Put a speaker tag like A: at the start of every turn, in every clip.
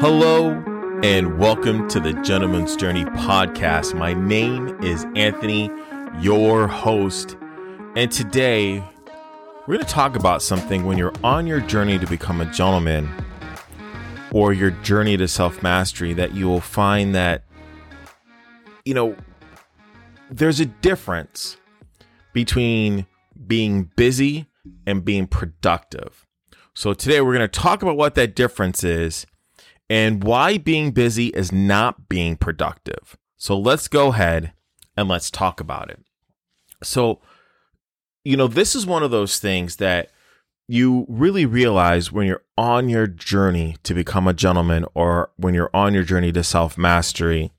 A: Hello and welcome to the Gentleman's Journey podcast. My name is Anthony, your host, and today we're going to talk about something when you're on your journey to become a gentleman or your journey to self mastery that you will find that, you know, there's a difference between being busy and being productive. So today we're going to talk about what that difference is and why being busy is not being productive. So let's go ahead and let's talk about it. So, you know, this is one of those things that you really realize when you're on your journey to become a gentleman or when you're on your journey to self mastery.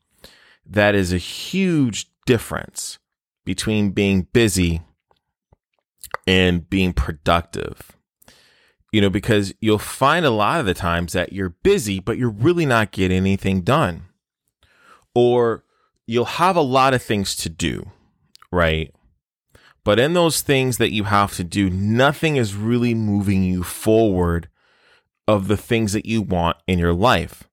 A: That is a huge difference between being busy and being productive. You know, because you'll find a lot of the times that you're busy, but you're really not getting anything done. Or you'll have a lot of things to do, right? But in those things that you have to do, nothing is really moving you forward of the things that you want in your life.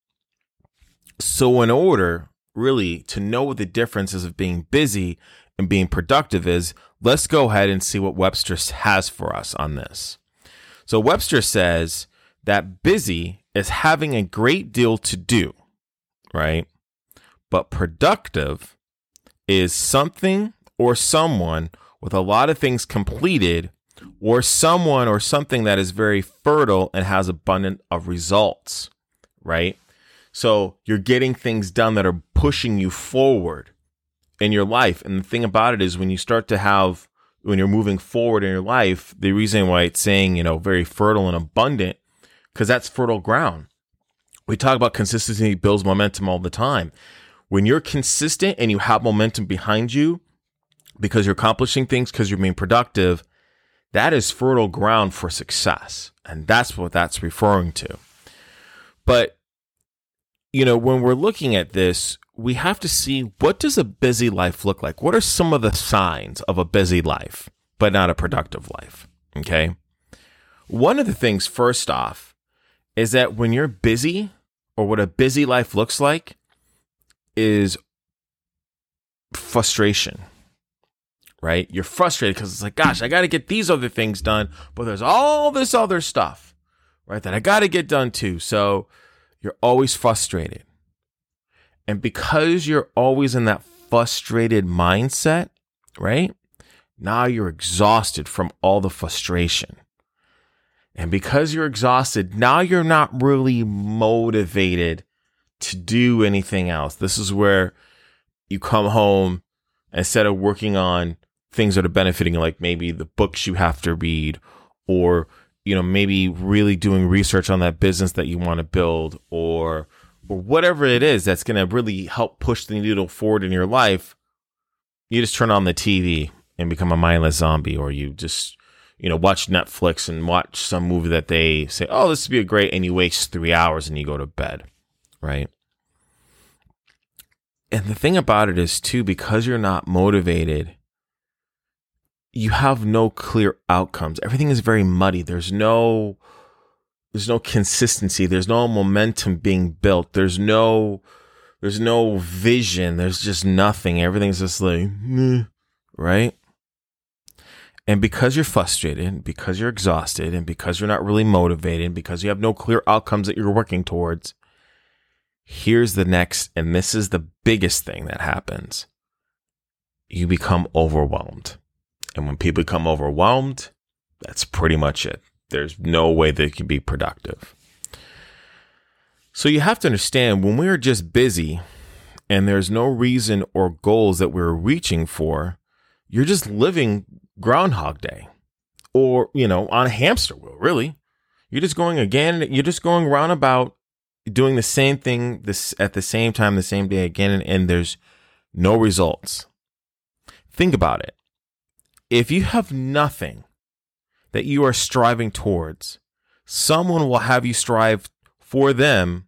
A: So, in order really to know what the differences of being busy and being productive is, let's go ahead and see what Webster has for us on this. So, Webster says that busy is having a great deal to do, right? But productive is something or someone with a lot of things completed or someone or something that is very fertile and has abundant of results, right? So you're getting things done that are pushing you forward in your life. And the thing about it is when you start to have when you're moving forward in your life, the reason why it's saying, you know, very fertile and abundant, because that's fertile ground. We talk about consistency builds momentum all the time. When you're consistent and you have momentum behind you, because you're accomplishing things, because you're being productive, that is fertile ground for success. And that's what that's referring to. But, you know, when we're looking at this, we have to see what does a busy life look like? What are some of the signs of a busy life, but not a productive life? Okay. One of the things, first off, is that when you're busy or what a busy life looks like is frustration right? You're frustrated because it's like, gosh, I got to get these other things done, but there's all this other stuff, right? That I got to get done too. So you're always frustrated. And because you're always in that frustrated mindset, right? Now you're exhausted from all the frustration. And because you're exhausted, now you're not really motivated to do anything else. This is where you come home instead of working on things that are benefiting, like maybe the books you have to read, or you know maybe really doing research on that business that you want to build, or or whatever it is that's going to really help push the needle forward in your life. You just turn on the TV and become a mindless zombie, or you just you know watch Netflix and watch some movie that they say, "Oh, this would be a great," and you waste three hours and you go to bed, right? And the thing about it is too, because you're not motivated you have no clear outcomes. Everything is very muddy. There's no there's no consistency. There's no momentum being built. There's no there's no vision. There's just nothing. Everything's just like Meh, right? And because you're frustrated, because you're exhausted, and because you're not really motivated, because you have no clear outcomes that you're working towards, here's the next, and this is the biggest thing that happens. You become overwhelmed. And when people become overwhelmed, that's pretty much it. There's no way they can be productive. So you have to understand when we're just busy and there's no reason or goals that we're reaching for, you're just living Groundhog Day or, you know, on a hamster wheel, really. You're just going again, you're just going roundabout doing the same thing this at the same time, the same day again, and, and there's no results. Think about it if you have nothing that you are striving towards, someone will have you strive for them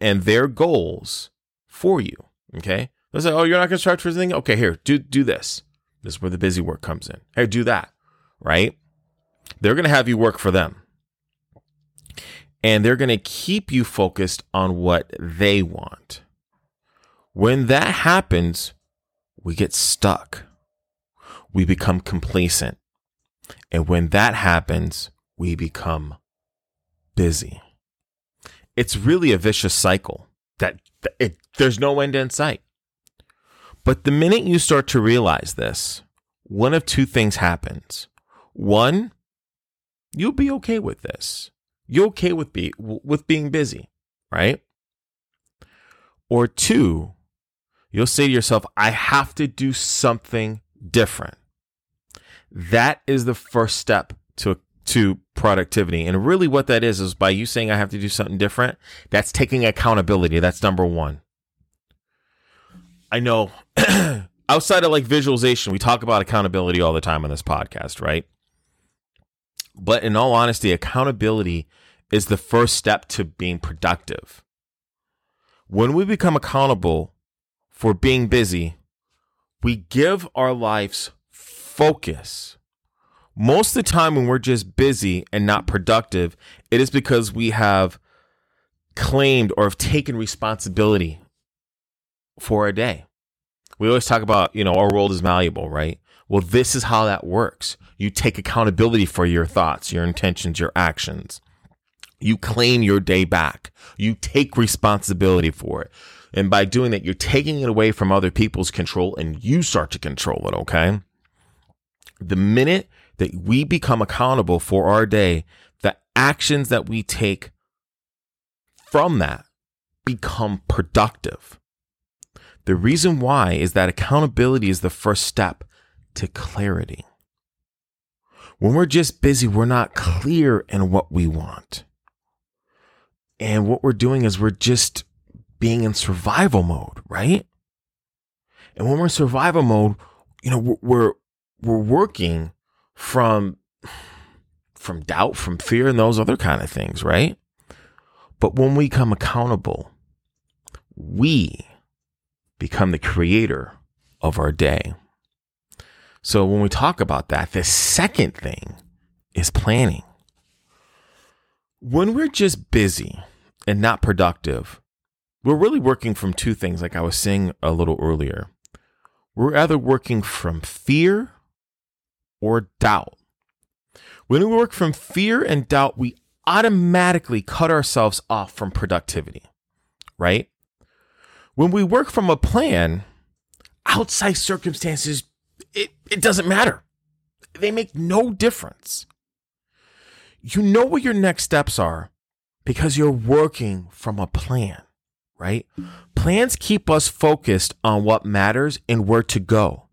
A: and their goals for you. Okay. They'll say, Oh, you're not going to strive for anything? Okay, here, do, do this. This is where the busy work comes in. Hey, do that. Right. They're going to have you work for them. and they're going to keep you focused on what they want. When that happens, we get stuck. We become complacent. And when that happens, we become busy. It's really a vicious cycle that it, there's no end in sight. But the minute you start to realize this, one of two things happens. One, you'll be okay with this. You're okay with be with being busy, right? Or two, you'll say to yourself, I have to do something different. That is the first step to to productivity. And really what that is is by you saying I have to do something different, that's taking accountability. That's number 1. I know outside of like visualization, we talk about accountability all the time on this podcast, right? But in all honesty, accountability is the first step to being productive. When we become accountable for being busy, we give our lives focus. Most of the time, when we're just busy and not productive, it is because we have claimed or have taken responsibility for a day. We always talk about, you know, our world is malleable, right? Well, this is how that works. You take accountability for your thoughts, your intentions, your actions. You claim your day back. You take responsibility for it. And by doing that, you're taking it away from other people's control and you start to control it, okay? The minute that we become accountable for our day, the actions that we take from that become productive. The reason why is that accountability is the first step to clarity. When we're just busy, we're not clear in what we want. And what we're doing is we're just being in survival mode, right? And when we're in survival mode, you know, we're we're working from from doubt, from fear, and those other kind of things, right? But when we come accountable, we become the creator of our day. So when we talk about that, the second thing is planning. When we're just busy and not productive, we're really working from two things, like I was saying a little earlier. We're either working from fear or doubt. When we work from fear and doubt, we automatically cut ourselves off from productivity, right? When we work from a plan, outside circumstances, it, it doesn't matter. They make no difference. You know what your next steps are because you're working from a plan right? Plans keep us focused on what matters and where to go.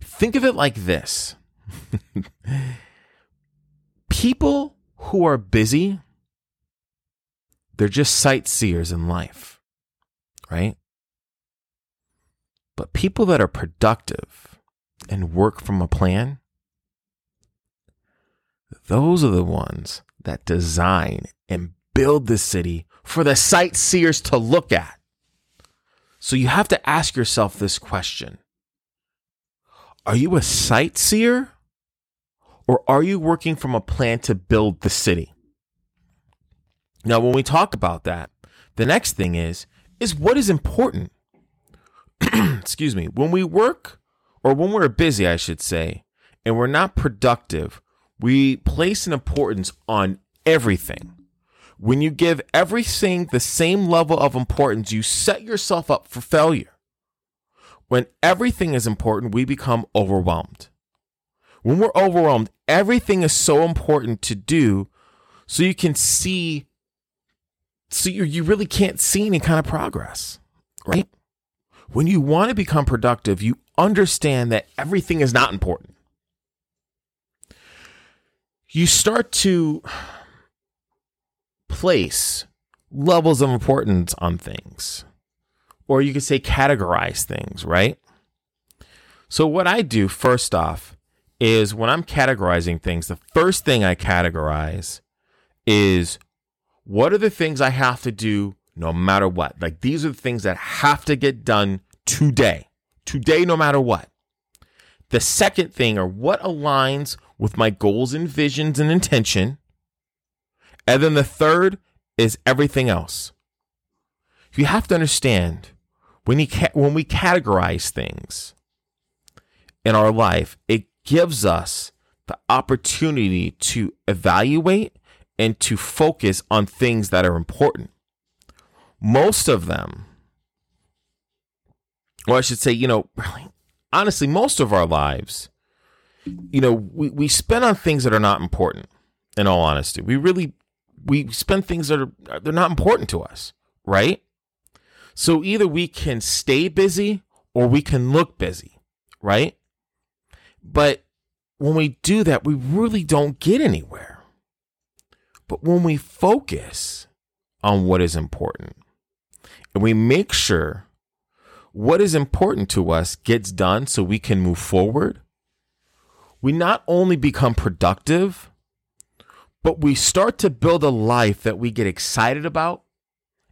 A: Think of it like this people who are busy, they're just sightseers in life, right? But people that are productive and work from a plan, those are the ones that design and build the city for the sightseers to look at. So you have to ask yourself this question Are you a sightseer or are you working from a plan to build the city? Now, when we talk about that, the next thing is is what is important. Excuse me. When we work or when we're busy, I should say, and we're not productive, we place an importance on everything. When you give everything the same level of importance, you set yourself up for failure. When everything is important, we become overwhelmed. When we're overwhelmed, everything is so important to do so you can see, so you, you really can't see any kind of progress, right? When you want to become productive, you understand that everything is not important. You start to place levels of importance on things. Or you could say categorize things, right? So, what I do first off is when I'm categorizing things, the first thing I categorize is what are the things I have to do no matter what? Like, these are the things that have to get done today, today, no matter what. The second thing are what aligns with my goals and visions and intention. And then the third is everything else. You have to understand when, you ca- when we categorize things in our life, it gives us the opportunity to evaluate and to focus on things that are important. Most of them, or I should say, you know, honestly, most of our lives, you know, we, we spend on things that are not important, in all honesty. We really we spend things that are they're not important to us, right? So either we can stay busy or we can look busy, right? But when we do that, we really don't get anywhere. But when we focus on what is important and we make sure what is important to us gets done so we can move forward, we not only become productive, but we start to build a life that we get excited about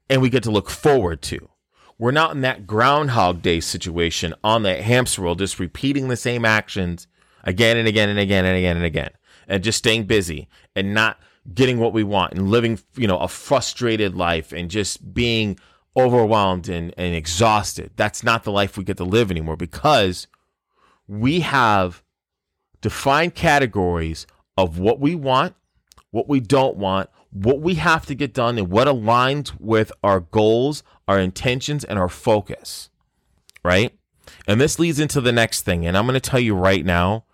A: and we get to look forward to. We're not in that Groundhog Day situation on that hamster wheel, just repeating the same actions again and again and again and again and again, and just staying busy and not getting what we want and living, you know, a frustrated life and just being overwhelmed and, and exhausted. That's not the life we get to live anymore because we have defined categories of what we want, what we don't want, what we have to get done, and what aligns with our goals, our intentions, and our focus. Right? And this leads into the next thing. And I'm going to tell you right now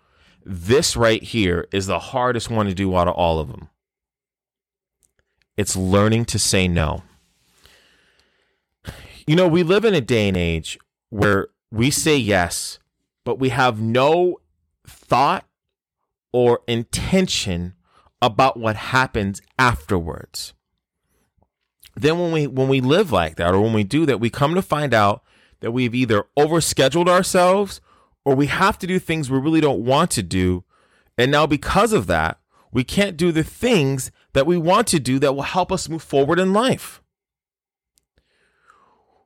A: this right here is the hardest one to do out of all of them. It's learning to say no. You know, we live in a day and age where we say yes, but we have no thought or intention about what happens afterwards. Then when we when we live like that or when we do that, we come to find out that we've either overscheduled ourselves or we have to do things we really don't want to do. And now, because of that, we can't do the things that we want to do that will help us move forward in life.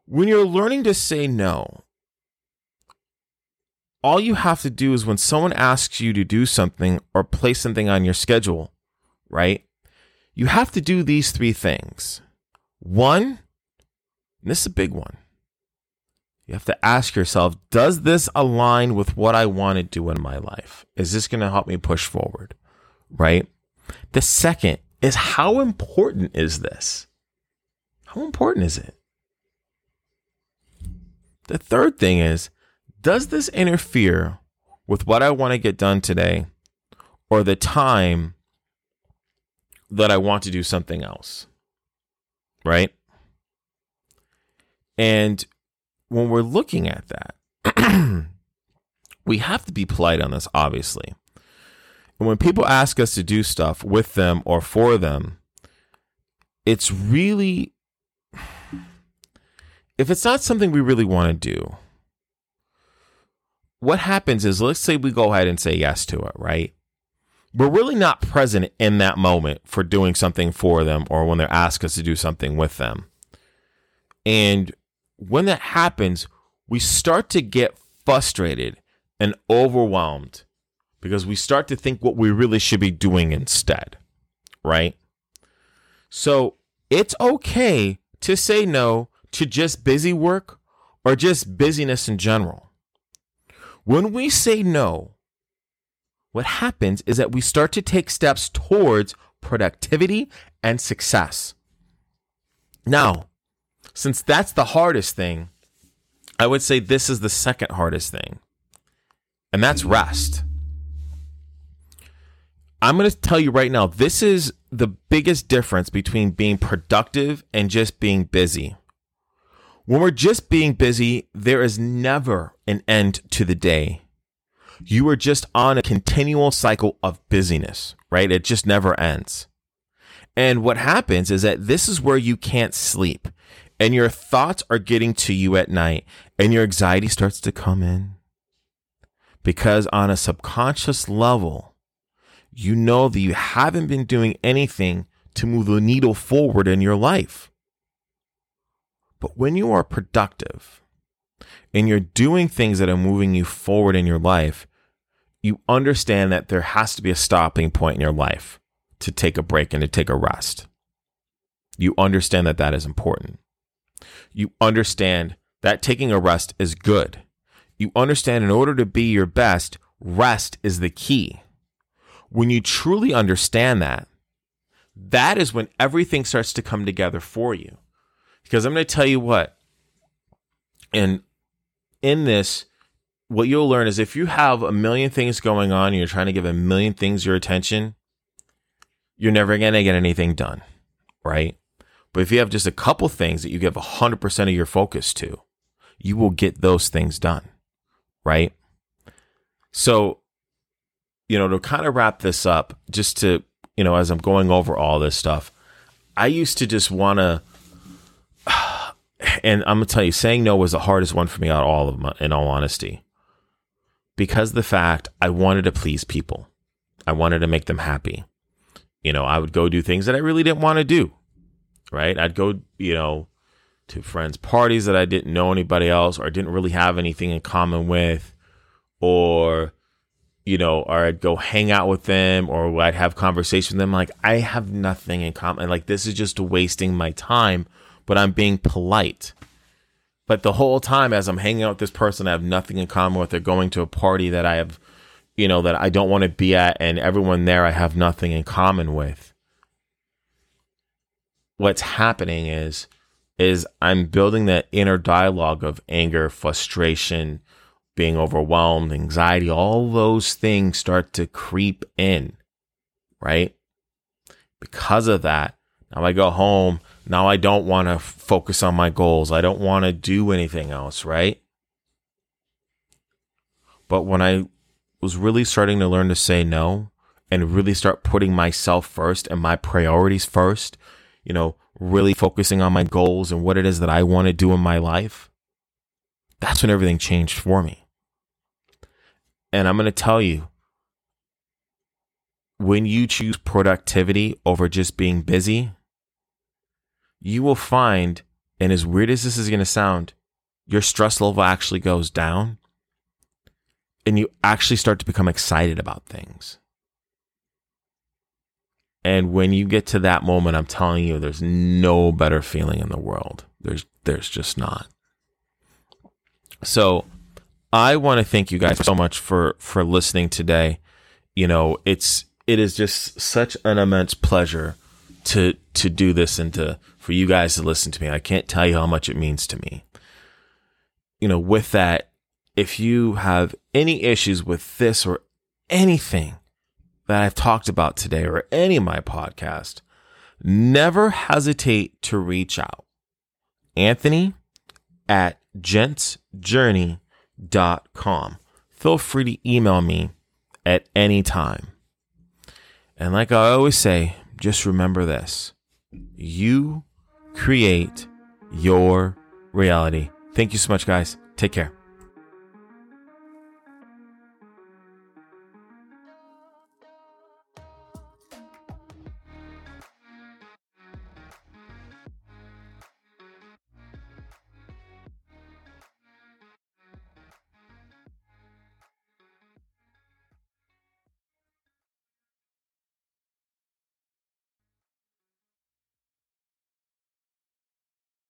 A: When you're learning to say no, all you have to do is when someone asks you to do something or place something on your schedule, right? You have to do these three things. One, this is a big one you have to ask yourself does this align with what I want to do in my life? Is this going to help me push forward? Right? The second is how important is this? How important is it? The third thing is does this interfere with what I want to get done today or the time that I want to do something else? Right? And when we're looking at that, we have to be polite on this, obviously. And when people ask us to do stuff with them or for them, it's really, if it's not something we really want to do, what happens is let's say we go ahead and say yes to it, right? We're really not present in that moment for doing something for them or when they're ask us to do something with them. And when that happens, we start to get frustrated and overwhelmed because we start to think what we really should be doing instead, right? So it's okay to say no to just busy work or just busyness in general. When we say no, what happens is that we start to take steps towards productivity and success. Now, since that's the hardest thing, I would say this is the second hardest thing, and that's rest. I'm going to tell you right now, this is the biggest difference between being productive and just being busy. When we're just being busy, there is never an end to the day. You are just on a continual cycle of busyness, right? It just never ends. And what happens is that this is where you can't sleep and your thoughts are getting to you at night and your anxiety starts to come in because on a subconscious level, you know that you haven't been doing anything to move the needle forward in your life. But when you are productive and you're doing things that are moving you forward in your life, you understand that there has to be a stopping point in your life to take a break and to take a rest. You understand that that is important. You understand that taking a rest is good. You understand in order to be your best, rest is the key. When you truly understand that, that is when everything starts to come together for you. Because I'm going to tell you what, and in this, what you'll learn is if you have a million things going on and you're trying to give a million things your attention, you're never going to get anything done, right? But if you have just a couple things that you give 100% of your focus to, you will get those things done, right? So, you know, to kind of wrap this up, just to, you know, as I'm going over all this stuff, I used to just want to, and I'm gonna tell you, saying no was the hardest one for me out all of them, in all honesty, because the fact I wanted to please people, I wanted to make them happy. You know, I would go do things that I really didn't want to do. Right? I'd go, you know, to friends' parties that I didn't know anybody else or didn't really have anything in common with, or you know, or I'd go hang out with them or I'd have conversation with them. Like, I have nothing in common. Like, this is just wasting my time, but I'm being polite. But the whole time, as I'm hanging out with this person I have nothing in common with, They're going to a party that I have, you know, that I don't want to be at, and everyone there I have nothing in common with. What's happening is, is I'm building that inner dialogue of anger, frustration, being overwhelmed, anxiety, all those things start to creep in, right? Because of that, now I go home. Now I don't want to focus on my goals. I don't want to do anything else, right? But when I was really starting to learn to say no and really start putting myself first and my priorities first, you know, really focusing on my goals and what it is that I want to do in my life, that's when everything changed for me. And I'm going to tell you when you choose productivity over just being busy, you will find, and as weird as this is going to sound, your stress level actually goes down and you actually start to become excited about things. And when you get to that moment, I'm telling you, there's no better feeling in the world. There's, there's just not. So I want to thank you guys so much for for listening today. You know, it's it is just such an immense pleasure to to do this and to for you guys to listen to me. I can't tell you how much it means to me. You know, with that, if you have any issues with this or anything that I've talked about today or any of my podcast, never hesitate to reach out. Anthony at gentsjourney.com com. Feel free to email me at any time. And like I always say, just remember this you create your reality. Thank you so much, guys. Take care.